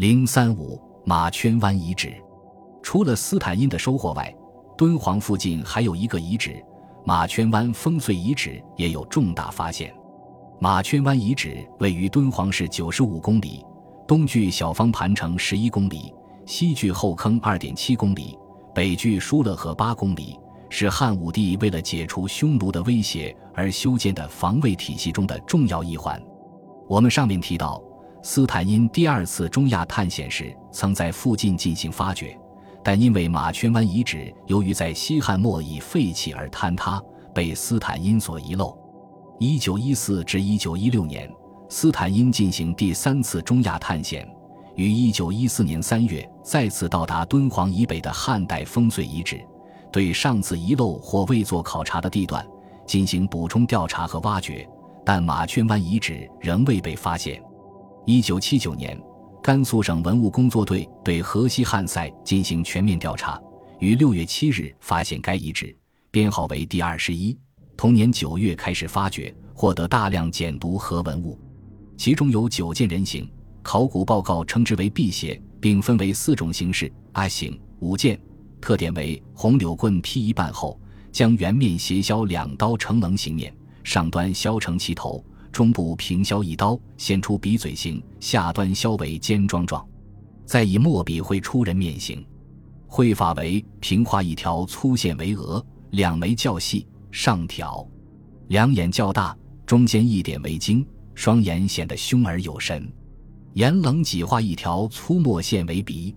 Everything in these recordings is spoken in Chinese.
零三五马圈湾遗址，除了斯坦因的收获外，敦煌附近还有一个遗址——马圈湾烽燧遗址，也有重大发现。马圈湾遗址位于敦煌市九十五公里，东距小方盘城十一公里，西距后坑二点七公里，北距疏勒河八公里，是汉武帝为了解除匈奴的威胁而修建的防卫体系中的重要一环。我们上面提到。斯坦因第二次中亚探险时，曾在附近进行发掘，但因为马圈湾遗址由于在西汉末已废弃而坍塌，被斯坦因所遗漏。一九一四至一九一六年，斯坦因进行第三次中亚探险，于一九一四年三月再次到达敦煌以北的汉代烽燧遗址，对上次遗漏或未做考察的地段进行补充调查和挖掘，但马圈湾遗址仍未被发现。一九七九年，甘肃省文物工作队对河西汉塞进行全面调查，于六月七日发现该遗址，编号为第二十一。同年九月开始发掘，获得大量简牍和文物，其中有九件人形。考古报告称之为辟邪，并分为四种形式：I 形、五件，特点为红柳棍劈一半后，将圆面斜削两刀成棱形面，上端削成其头。中部平削一刀，现出鼻嘴形；下端削为尖桩状，再以墨笔绘出人面形。绘法为平画一条粗线为额，两眉较细，上挑；两眼较大，中间一点为睛，双眼显得凶而有神。沿棱几画一条粗墨线为鼻，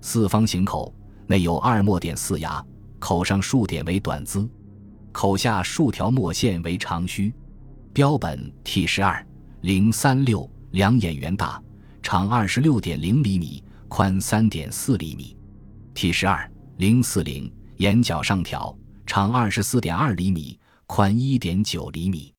四方形口，内有二墨点四牙，口上数点为短龇，口下数条墨线为长须。标本 T 十二零三六，两眼圆大，长二十六点零厘米，宽三点四厘米。T 十二零四零，眼角上挑，长二十四点二厘米，宽一点九厘米。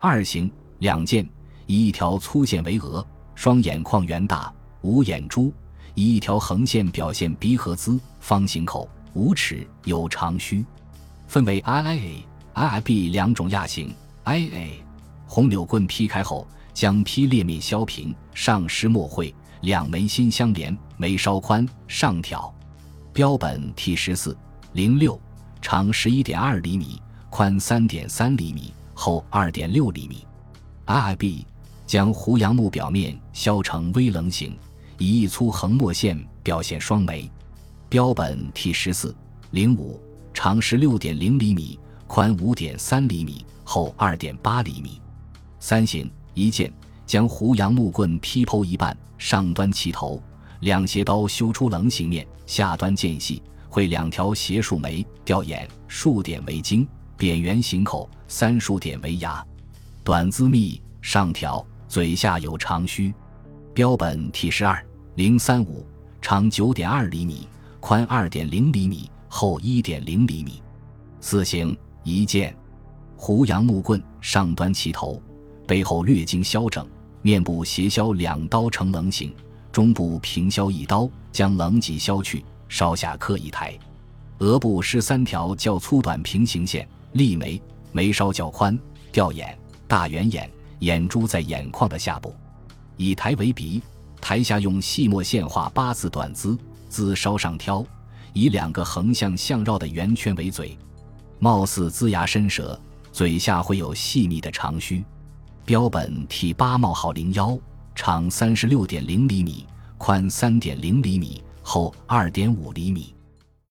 二型两件，以一条粗线为额，双眼眶圆大，无眼珠，以一条横线表现鼻合姿，方形口，无齿，有长须。分为 I A I I B 两种亚型 I A。红柳棍劈开后，将劈裂面削平，上施墨绘，两眉心相连，眉稍宽，上挑。标本 T 十四零六，长十一点二厘米，宽三点三厘米，厚二点六厘米。RIB 将胡杨木表面削成微棱形，以一粗横墨线表现双眉。标本 T 十四零五，长十六点零厘米，宽五点三厘米，厚二点八厘米。三形一件，将胡杨木棍劈剖一半，上端齐头，两斜刀修出棱形面，下端间细，绘两条斜竖眉，吊眼，竖点为睛，扁圆形口，三竖点为牙，短字密，上挑，嘴下有长须。标本 T 十二零三五，长九点二厘米，宽二点零厘米，厚一点零厘米。四形一件，胡杨木棍上端齐头。背后略经削整，面部斜削两刀成棱形，中部平削一刀，将棱脊削去，稍下刻一台。额部施三条较粗短平行线，立眉，眉稍较宽，吊眼，大圆眼，眼珠在眼眶的下部。以台为鼻，台下用细墨线画八字短姿，姿稍上挑，以两个横向相绕的圆圈为嘴，貌似龇牙伸舌，嘴下会有细密的长须。标本 T 八冒号零幺，长三十六点零厘米，宽三点零厘米，厚二点五厘米。